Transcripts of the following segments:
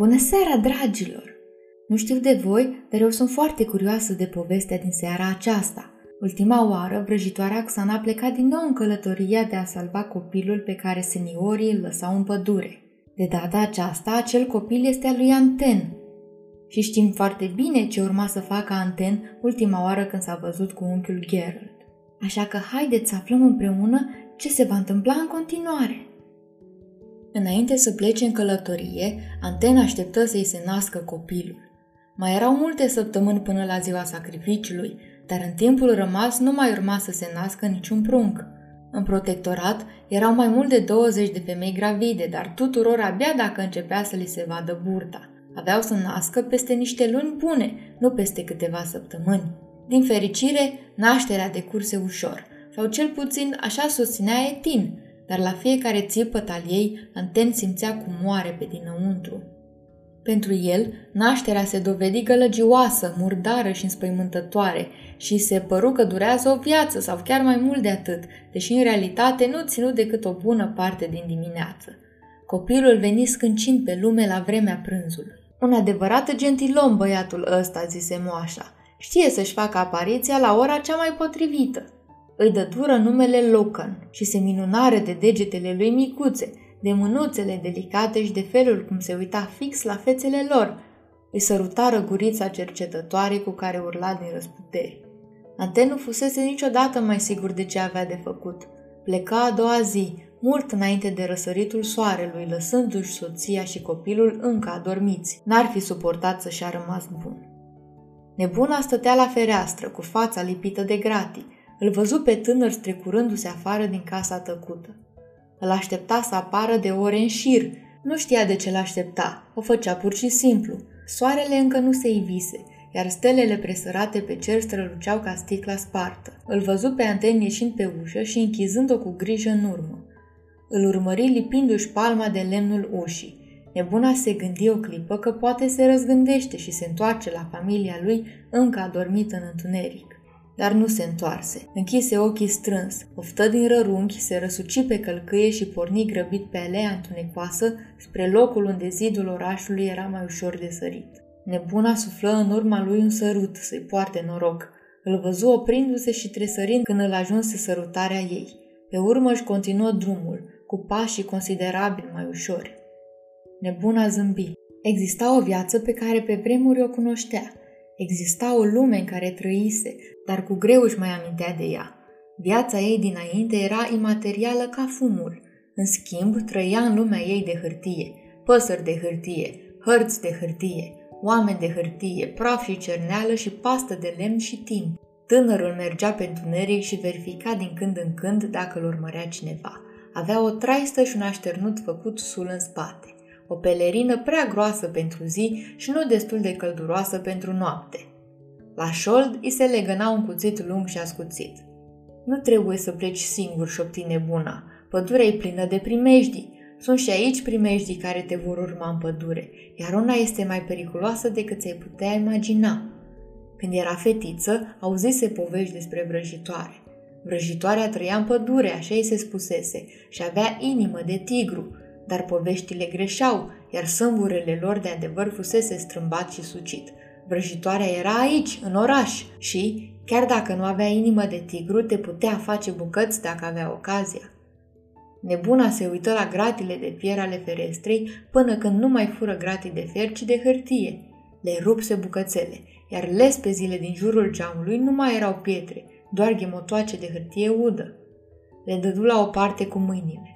Bună seara, dragilor! Nu știu de voi, dar eu sunt foarte curioasă de povestea din seara aceasta. Ultima oară, vrăjitoarea Xana a plecat din nou în călătoria de a salva copilul pe care seniorii îl lăsau în pădure. De data aceasta, acel copil este al lui Anten. Și știm foarte bine ce urma să facă Anten ultima oară când s-a văzut cu unchiul Geralt. Așa că haideți să aflăm împreună ce se va întâmpla în continuare. Înainte să plece în călătorie, Anten așteptă să-i se nască copilul. Mai erau multe săptămâni până la ziua sacrificiului, dar în timpul rămas nu mai urma să se nască niciun prunc. În protectorat erau mai mult de 20 de femei gravide, dar tuturor abia dacă începea să li se vadă burta. Aveau să nască peste niște luni bune, nu peste câteva săptămâni. Din fericire, nașterea decurse ușor, sau cel puțin așa susținea Etin, dar la fiecare țipăt al ei, Anten simțea cum moare pe dinăuntru. Pentru el, nașterea se dovedi gălăgioasă, murdară și înspăimântătoare și se păru că durează o viață sau chiar mai mult de atât, deși în realitate nu ținut decât o bună parte din dimineață. Copilul veni scâncind pe lume la vremea prânzului. Un adevărat gentilom băiatul ăsta, zise moașa. Știe să-și facă apariția la ora cea mai potrivită. Îi dă dură numele Locan și se minunare de degetele lui micuțe, de mânuțele delicate și de felul cum se uita fix la fețele lor. Îi sărutară gurița cercetătoare cu care urla din răsputeri. Anten nu fusese niciodată mai sigur de ce avea de făcut. Pleca a doua zi, mult înainte de răsăritul soarelui, lăsându-și soția și copilul încă adormiți. N-ar fi suportat să-și a rămas bun. Nebuna stătea la fereastră, cu fața lipită de gratii. Îl văzu pe tânăr strecurându-se afară din casa tăcută. Îl aștepta să apară de ore în șir. Nu știa de ce l-aștepta, o făcea pur și simplu. Soarele încă nu se ivise, iar stelele presărate pe cer străluceau ca sticla spartă. Îl văzu pe Anten ieșind pe ușă și închizând-o cu grijă în urmă. Îl urmări lipindu-și palma de lemnul ușii. Nebuna se gândi o clipă că poate se răzgândește și se întoarce la familia lui încă adormită în întuneric dar nu se întoarse. Închise ochii strâns, oftă din rărunchi, se răsuci pe călcâie și porni grăbit pe alea întunecoasă spre locul unde zidul orașului era mai ușor de sărit. Nebuna suflă în urma lui un sărut să-i poarte noroc. Îl văzu oprindu-se și tresărind când îl ajunse sărutarea ei. Pe urmă își continuă drumul, cu pașii considerabil mai ușori. Nebuna zâmbi. Exista o viață pe care pe vremuri o cunoștea. Exista o lume în care trăise, dar cu greu își mai amintea de ea. Viața ei dinainte era imaterială ca fumul. În schimb, trăia în lumea ei de hârtie, păsări de hârtie, hărți de hârtie, oameni de hârtie, praf și cerneală și pastă de lemn și timp. Tânărul mergea pe întuneric și verifica din când în când dacă îl urmărea cineva. Avea o traistă și un așternut făcut sul în spate. O pelerină prea groasă pentru zi și nu destul de călduroasă pentru noapte. La șold îi se legăna un cuțit lung și ascuțit. Nu trebuie să pleci singur, șopti nebuna. Pădurea e plină de primejdii. Sunt și aici primejdii care te vor urma în pădure, iar una este mai periculoasă decât ți-ai putea imagina. Când era fetiță, auzise povești despre vrăjitoare. Vrăjitoarea trăia în pădure, așa îi se spusese, și avea inimă de tigru, dar poveștile greșeau, iar sâmburele lor de adevăr fusese strâmbat și sucit – Vrăjitoarea era aici, în oraș și, chiar dacă nu avea inimă de tigru, te putea face bucăți dacă avea ocazia. Nebuna se uită la gratile de fier ale ferestrei până când nu mai fură gratii de fier, ci de hârtie. Le rupse bucățele, iar lespezile din jurul geamului nu mai erau pietre, doar ghemotoace de hârtie udă. Le dădu la o parte cu mâinile.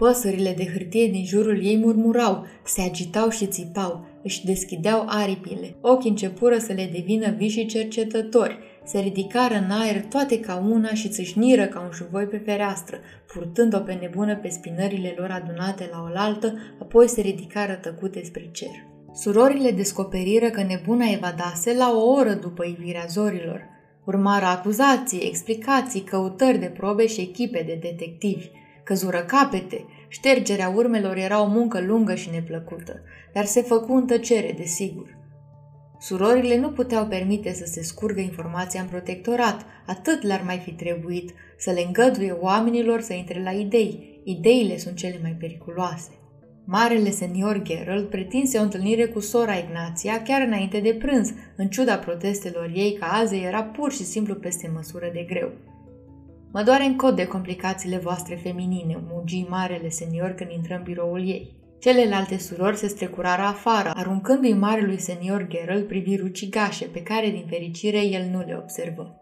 Păsările de hârtie din jurul ei murmurau, se agitau și țipau, își deschideau aripile. Ochii începură să le devină vii și cercetători. Se ridicară în aer toate ca una și țâșniră ca un șuvoi pe fereastră, purtând-o pe nebună pe spinările lor adunate la oaltă, apoi se ridicară tăcute spre cer. Surorile descoperiră că nebuna evadase la o oră după ivirea zorilor. Urmară acuzații, explicații, căutări de probe și echipe de detectivi. Căzură capete, ștergerea urmelor era o muncă lungă și neplăcută dar se făcu în tăcere, desigur. Surorile nu puteau permite să se scurgă informația în protectorat, atât le-ar mai fi trebuit să le îngăduie oamenilor să intre la idei. Ideile sunt cele mai periculoase. Marele senior Gerald pretinse o întâlnire cu sora Ignația chiar înainte de prânz, în ciuda protestelor ei că azi era pur și simplu peste măsură de greu. Mă doare în cod de complicațiile voastre feminine, mugi marele senior când intră în biroul ei. Celelalte surori se strecurară afară, aruncându-i marelui senior Gerald priviri ucigașe, pe care, din fericire, el nu le observă.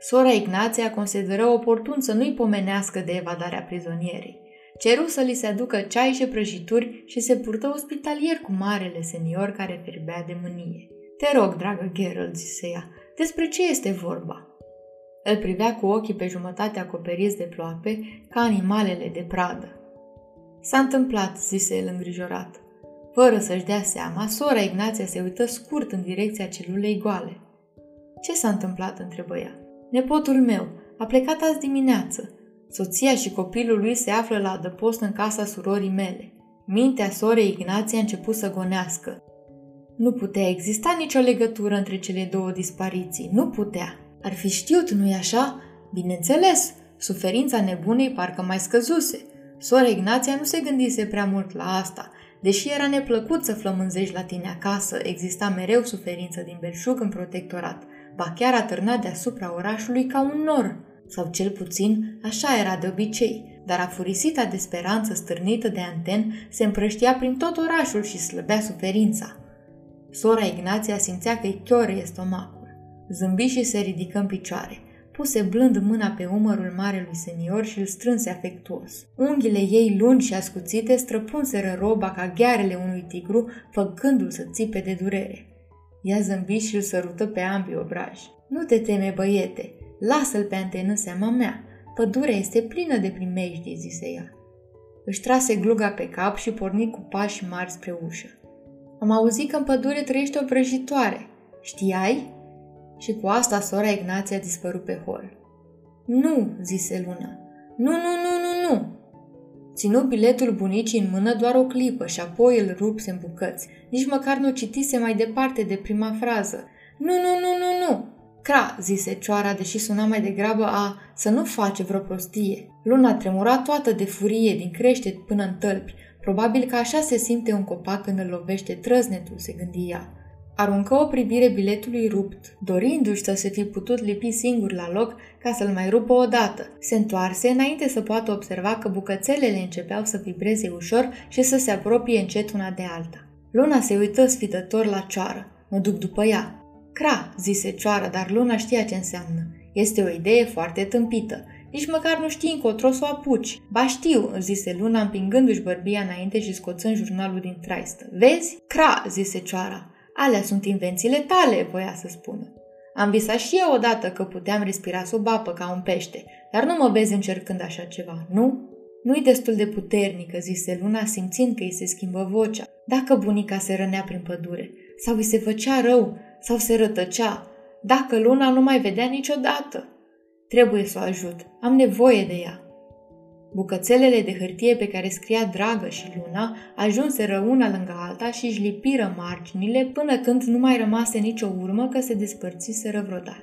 Sora Ignația consideră oportun să nu-i pomenească de evadarea prizonierii. Ceru să li se aducă ceai și prăjituri și se purtă ospitalier cu marele senior care ferbea de mânie. Te rog, dragă Gerald, zise ea, despre ce este vorba? Îl privea cu ochii pe jumătate acoperiți de ploape, ca animalele de pradă. S-a întâmplat, zise el îngrijorat. Fără să-și dea seama, sora Ignația se uită scurt în direcția celulei goale. Ce s-a întâmplat?" întrebă ea. Nepotul meu a plecat azi dimineață. Soția și copilul lui se află la adăpost în casa surorii mele. Mintea sorei Ignația a început să gonească. Nu putea exista nicio legătură între cele două dispariții. Nu putea. Ar fi știut, nu-i așa? Bineînțeles, suferința nebunei parcă mai scăzuse. Sora Ignația nu se gândise prea mult la asta. Deși era neplăcut să flămânzești la tine acasă, exista mereu suferință din belșug în protectorat, ba chiar atârna deasupra orașului ca un nor. Sau cel puțin, așa era de obicei, dar afurisita de speranță stârnită de anten se împrăștia prin tot orașul și slăbea suferința. Sora Ignația simțea că-i chiore stomacul. Zâmbi și se ridică în picioare puse blând mâna pe umărul marelui senior și îl strânse afectuos. Unghiile ei lungi și ascuțite străpunseră roba ca ghearele unui tigru, făcându-l să țipe de durere. Ea zâmbi și îl sărută pe ambii obraji. Nu te teme, băiete, lasă-l pe antenă seama mea. Pădurea este plină de primejdii, zise ea. Își trase gluga pe cap și porni cu pași mari spre ușă. Am auzit că în pădure trăiește o vrăjitoare. Știai? Și cu asta sora Ignația a dispărut pe hol. Nu, zise Luna. Nu, nu, nu, nu, nu. Ținu biletul bunicii în mână doar o clipă și apoi îl rupse în bucăți. Nici măcar nu citise mai departe de prima frază. Nu, nu, nu, nu, nu. Cra, zise cioara, deși suna mai degrabă a să nu face vreo prostie. Luna tremura toată de furie din crește până în tălpi. Probabil că așa se simte un copac când îl lovește trăznetul, se gândia. Aruncă o privire biletului rupt, dorindu-și să se fi putut lipi singur la loc ca să-l mai rupă odată. Se întoarse înainte să poată observa că bucățelele începeau să vibreze ușor și să se apropie încet una de alta. Luna se uită sfidător la cioară. Mă duc după ea. Cra, zise cioară, dar Luna știa ce înseamnă. Este o idee foarte tâmpită. Nici măcar nu știi încotro să o apuci. Ba știu, zise Luna împingându-și bărbia înainte și scoțând jurnalul din traistă. Vezi? Cra, zise cioara. Alea sunt invențiile tale, voia să spună. Am visat și eu odată că puteam respira sub apă ca un pește, dar nu mă vezi încercând așa ceva, nu? Nu-i destul de puternică, zise Luna, simțind că îi se schimbă vocea. Dacă bunica se rănea prin pădure, sau îi se făcea rău, sau se rătăcea, dacă Luna nu mai vedea niciodată. Trebuie să o ajut, am nevoie de ea. Bucățelele de hârtie pe care scria Dragă și Luna ajunseră una lângă alta și își lipiră marginile până când nu mai rămase nicio urmă că se despărțiseră vreodată.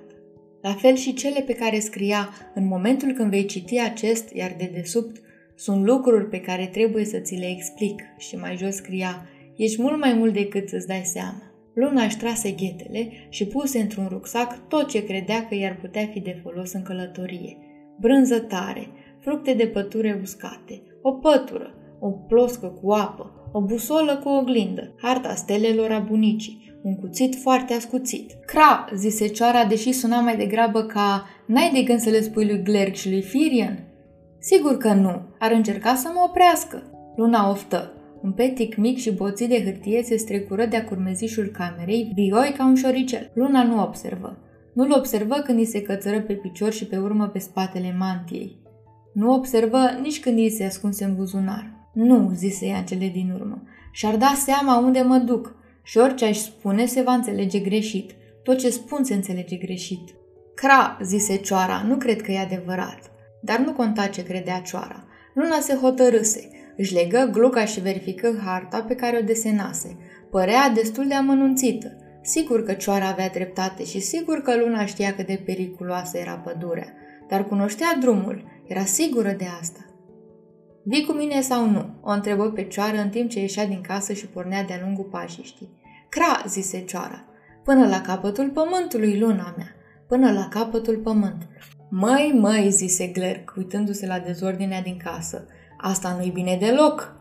La fel și cele pe care scria în momentul când vei citi acest, iar de desubt, sunt lucruri pe care trebuie să ți le explic și mai jos scria Ești mult mai mult decât îți dai seama. Luna își trase ghetele și puse într-un rucsac tot ce credea că i-ar putea fi de folos în călătorie. Brânză tare, fructe de păture uscate, o pătură, o ploscă cu apă, o busolă cu oglindă, harta stelelor a bunicii, un cuțit foarte ascuțit. Cra, zise cioara, deși suna mai degrabă ca N-ai de gând să le spui lui Glerg și lui Firian? Sigur că nu, ar încerca să mă oprească. Luna oftă. Un petic mic și boțit de hârtie se strecură de-a curmezișul camerei, bioi ca un șoricel. Luna nu observă. Nu-l observă când îi se cățără pe picior și pe urmă pe spatele mantiei. Nu observă nici când îi se ascunse în buzunar. Nu, zise ea cele din urmă, și-ar da seama unde mă duc și orice aș spune se va înțelege greșit. Tot ce spun se înțelege greșit. Cra, zise cioara, nu cred că e adevărat. Dar nu conta ce credea cioara. Luna se hotărâse, își legă gluca și verifică harta pe care o desenase. Părea destul de amănunțită. Sigur că cioara avea dreptate și sigur că Luna știa cât de periculoasă era pădurea, dar cunoștea drumul era sigură de asta. Vii cu mine sau nu?" o întrebă pe cioară în timp ce ieșea din casă și pornea de-a lungul pașiștii. Cra, zise cioara, până la capătul pământului, luna mea, până la capătul pământului. Măi, măi, zise Glerc, uitându-se la dezordinea din casă, asta nu-i bine deloc.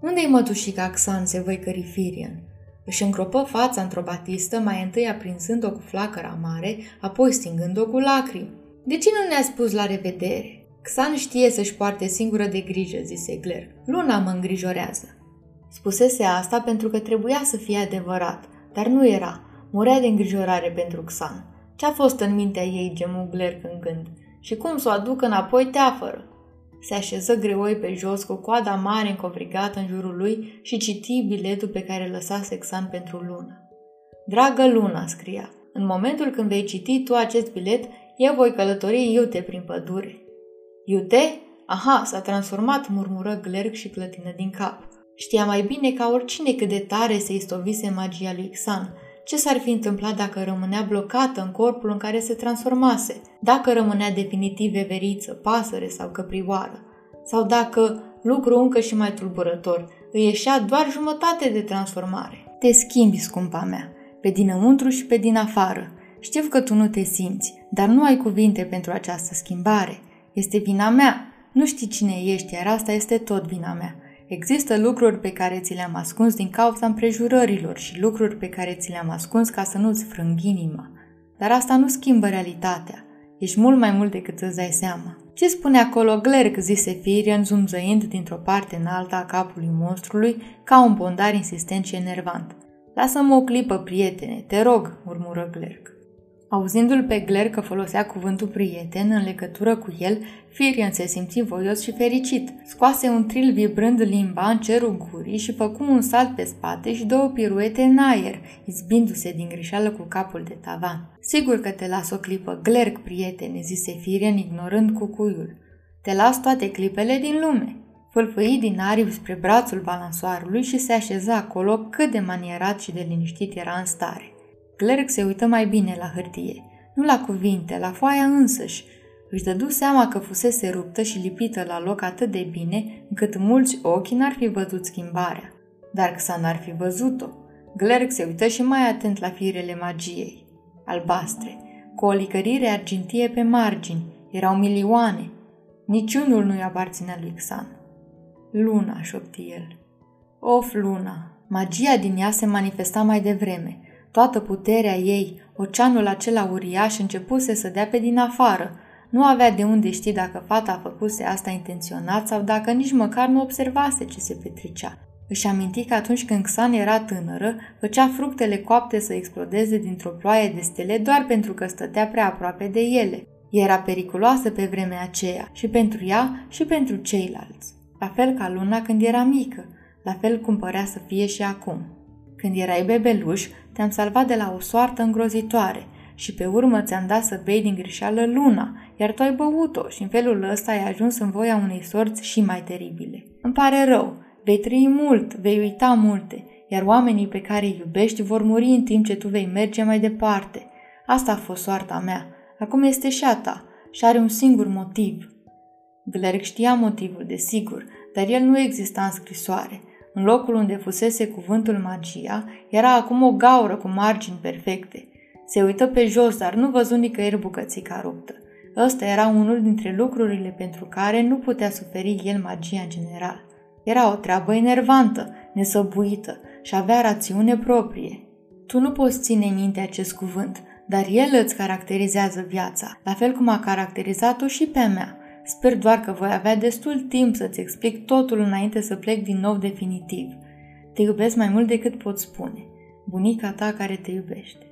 Unde-i mătușica Xan, se văicări Firian? Își încropă fața într-o batistă, mai întâi aprinzând-o cu flacăra mare, apoi stingând-o cu lacrimi. De ce nu ne-a spus la revedere? Xan știe să-și poarte singură de grijă, zise Gler. Luna mă îngrijorează. Spusese asta pentru că trebuia să fie adevărat, dar nu era. Murea de îngrijorare pentru Xan. Ce-a fost în mintea ei, gemu Gler în gând? Și cum să o aducă înapoi teafără? Se așeză greoi pe jos cu coada mare încovrigată în jurul lui și citi biletul pe care lăsase Xan pentru lună. Dragă Luna, scria, în momentul când vei citi tu acest bilet, eu voi călători iute prin pădure. Iute? Aha, s-a transformat, murmură Glerg și clătină din cap. Știa mai bine ca oricine cât de tare se istovise magia lui Xan. Ce s-ar fi întâmplat dacă rămânea blocată în corpul în care se transformase? Dacă rămânea definitiv veveriță, pasăre sau căprioară? Sau dacă, lucru încă și mai tulburător, îi ieșea doar jumătate de transformare? Te schimbi, scumpa mea, pe dinăuntru și pe din afară. Știu că tu nu te simți, dar nu ai cuvinte pentru această schimbare. Este vina mea. Nu știi cine ești, iar asta este tot vina mea. Există lucruri pe care ți le-am ascuns din cauza împrejurărilor și lucruri pe care ți le-am ascuns ca să nu-ți frâng inima. Dar asta nu schimbă realitatea. Ești mult mai mult decât îți dai seama. Ce spune acolo Glerc, zise Firian, zumzăind dintr-o parte în alta a capului monstrului, ca un bondar insistent și enervant. Lasă-mă o clipă, prietene, te rog, murmură Glerc. Auzindu-l pe Gler că folosea cuvântul prieten în legătură cu el, Firion se simți voios și fericit. Scoase un tril vibrând limba în cerul gurii și făcu un salt pe spate și două piruete în aer, izbindu-se din greșeală cu capul de tavan. Sigur că te las o clipă, Glerg, prietene, zise Firion ignorând cucuiul. Te las toate clipele din lume. Fâlfâi din aripi spre brațul balansoarului și se așeza acolo cât de manierat și de liniștit era în stare. Clerc se uită mai bine la hârtie, nu la cuvinte, la foaia însăși. Își dădu seama că fusese ruptă și lipită la loc atât de bine încât mulți ochi n-ar fi văzut schimbarea. Dar să n-ar fi văzut-o. Glerg se uită și mai atent la firele magiei. Albastre, cu o licărire argintie pe margini, erau milioane. Niciunul nu-i aparținea lui Xan. Luna, șopti el. Of, Luna! Magia din ea se manifesta mai devreme – Toată puterea ei, oceanul acela uriaș începuse să dea pe din afară. Nu avea de unde ști dacă fata a făcuse asta intenționat sau dacă nici măcar nu observase ce se petrecea. Își aminti că atunci când Xan era tânără, făcea fructele coapte să explodeze dintr-o ploaie de stele doar pentru că stătea prea aproape de ele. Era periculoasă pe vremea aceea și pentru ea și pentru ceilalți. La fel ca luna când era mică, la fel cum părea să fie și acum. Când erai bebeluș, te-am salvat de la o soartă îngrozitoare și pe urmă ți-am dat să bei din greșeală luna, iar tu ai băut-o și în felul ăsta ai ajuns în voia unei sorți și mai teribile. Îmi pare rău, vei trăi mult, vei uita multe, iar oamenii pe care îi iubești vor muri în timp ce tu vei merge mai departe. Asta a fost soarta mea, acum este și a ta și are un singur motiv. Glerg știa motivul, desigur, dar el nu exista în scrisoare – în locul unde fusese cuvântul magia, era acum o gaură cu margini perfecte. Se uită pe jos, dar nu văzu nicăieri bucățica ruptă. Ăsta era unul dintre lucrurile pentru care nu putea suferi el magia în general. Era o treabă enervantă, nesăbuită și avea rațiune proprie. Tu nu poți ține minte acest cuvânt, dar el îți caracterizează viața, la fel cum a caracterizat-o și pe a mea. Sper doar că voi avea destul timp să-ți explic totul înainte să plec din nou definitiv. Te iubesc mai mult decât pot spune. Bunica ta care te iubește.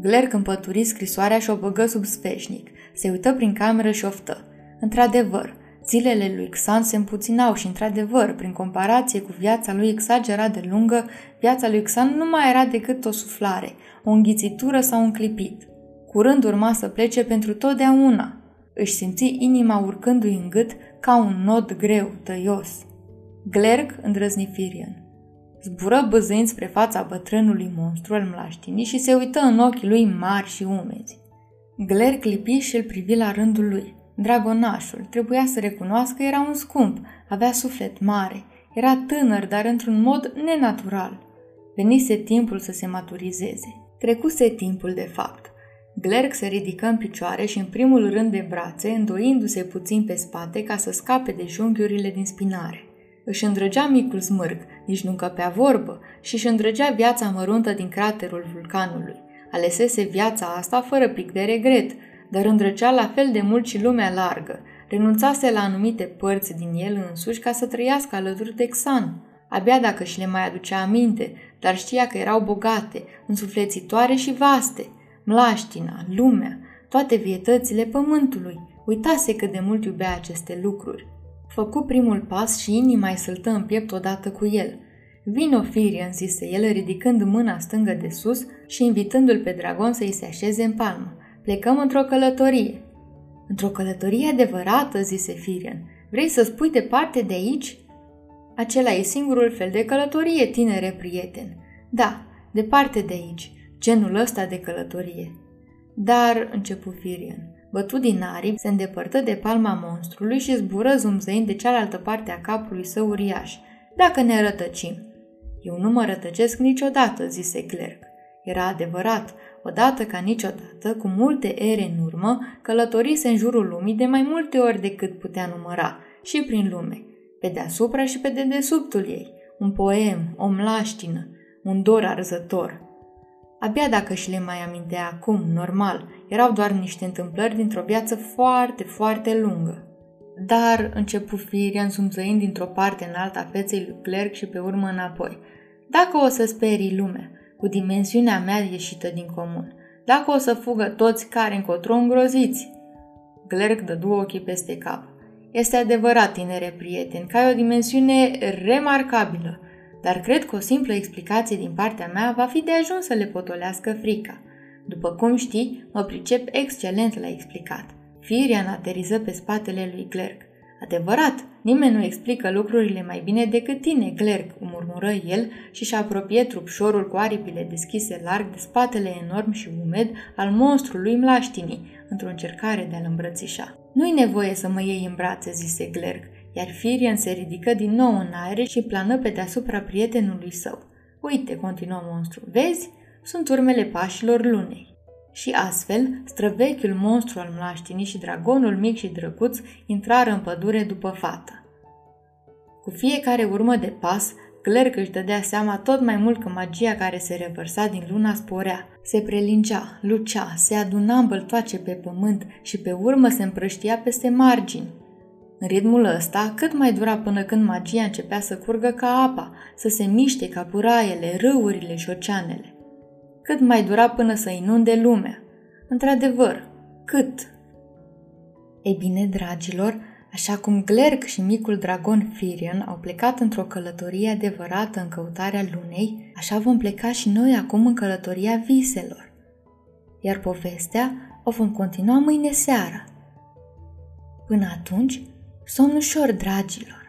Glerc împături scrisoarea și o băgă sub sfeșnic. Se uită prin cameră și oftă. Într-adevăr, zilele lui Xan se împuținau și, într-adevăr, prin comparație cu viața lui exagerat de lungă, viața lui Xan nu mai era decât o suflare, o înghițitură sau un clipit. Curând urma să plece pentru totdeauna, își simți inima urcându-i în gât ca un nod greu, tăios. Glerg îndrăzni Firian. Zbură băzâind spre fața bătrânului monstru al mlaștinii și se uită în ochii lui mari și umezi. Gler clipi și îl privi la rândul lui. Dragonașul, trebuia să recunoască, era un scump, avea suflet mare, era tânăr, dar într-un mod nenatural. Venise timpul să se maturizeze. Trecuse timpul, de fapt. Glerg se ridică în picioare și în primul rând de brațe, îndoindu-se puțin pe spate ca să scape de junghiurile din spinare. Își îndrăgea micul smârg, nici nu încăpea vorbă, și își îndrăgea viața măruntă din craterul vulcanului. Alesese viața asta fără pic de regret, dar îndrăgea la fel de mult și lumea largă. Renunțase la anumite părți din el însuși ca să trăiască alături de Xan. Abia dacă și le mai aducea aminte, dar știa că erau bogate, însuflețitoare și vaste. Mlaștina, lumea, toate vietățile pământului. Uitase cât de mult iubea aceste lucruri. Făcu primul pas și inima îi săltă în piept odată cu el. Vino, Firian, zise el, ridicând mâna stângă de sus și invitându-l pe dragon să-i se așeze în palmă. Plecăm într-o călătorie. Într-o călătorie adevărată, zise Firian. Vrei să spui departe de aici? Acela e singurul fel de călătorie, tinere prieten. Da, departe de aici, genul ăsta de călătorie. Dar, începu Firian, bătut din aripi, se îndepărtă de palma monstrului și zbură zumzăind de cealaltă parte a capului său uriaș. Dacă ne rătăcim. Eu nu mă rătăcesc niciodată, zise Clerc. Era adevărat, odată ca niciodată, cu multe ere în urmă, călătorise în jurul lumii de mai multe ori decât putea număra, și prin lume, pe deasupra și pe dedesubtul ei, un poem, o mlaștină, un dor arzător. Abia dacă și le mai amintea acum, normal, erau doar niște întâmplări dintr-o viață foarte, foarte lungă. Dar, începu Firian zumzăind dintr-o parte în alta feței lui Clerc și pe urmă înapoi. Dacă o să sperii lumea, cu dimensiunea mea ieșită din comun, dacă o să fugă toți care încotro îngroziți. Clerc dădu ochii peste cap. Este adevărat, tinere prieten, că ai o dimensiune remarcabilă, dar cred că o simplă explicație din partea mea va fi de ajuns să le potolească frica. După cum știi, mă pricep excelent la explicat. Firian ateriză pe spatele lui Clerc. Adevărat, nimeni nu explică lucrurile mai bine decât tine, Clerc, murmură el și și apropie trupșorul cu aripile deschise larg de spatele enorm și umed al monstrului mlaștinii, într-o încercare de a-l îmbrățișa. Nu-i nevoie să mă iei în brațe, zise Clerc, iar Firian se ridică din nou în aer și plană pe deasupra prietenului său. Uite, continuă monstru, vezi? Sunt urmele pașilor lunei. Și astfel, străvechiul monstru al mlaștinii și dragonul mic și drăguț intrară în pădure după fată. Cu fiecare urmă de pas, Clerc își dădea seama tot mai mult că magia care se revărsa din luna sporea. Se prelingea, lucea, se aduna în băltoace pe pământ și pe urmă se împrăștia peste margini. În ritmul ăsta, cât mai dura până când magia începea să curgă ca apa, să se miște ca puraiele, râurile și oceanele. Cât mai dura până să inunde lumea. Într-adevăr, cât? Ei bine, dragilor, Așa cum Glerg și micul dragon Firion au plecat într-o călătorie adevărată în căutarea lunei, așa vom pleca și noi acum în călătoria viselor. Iar povestea o vom continua mâine seara. Până atunci, somn ușor, dragilor!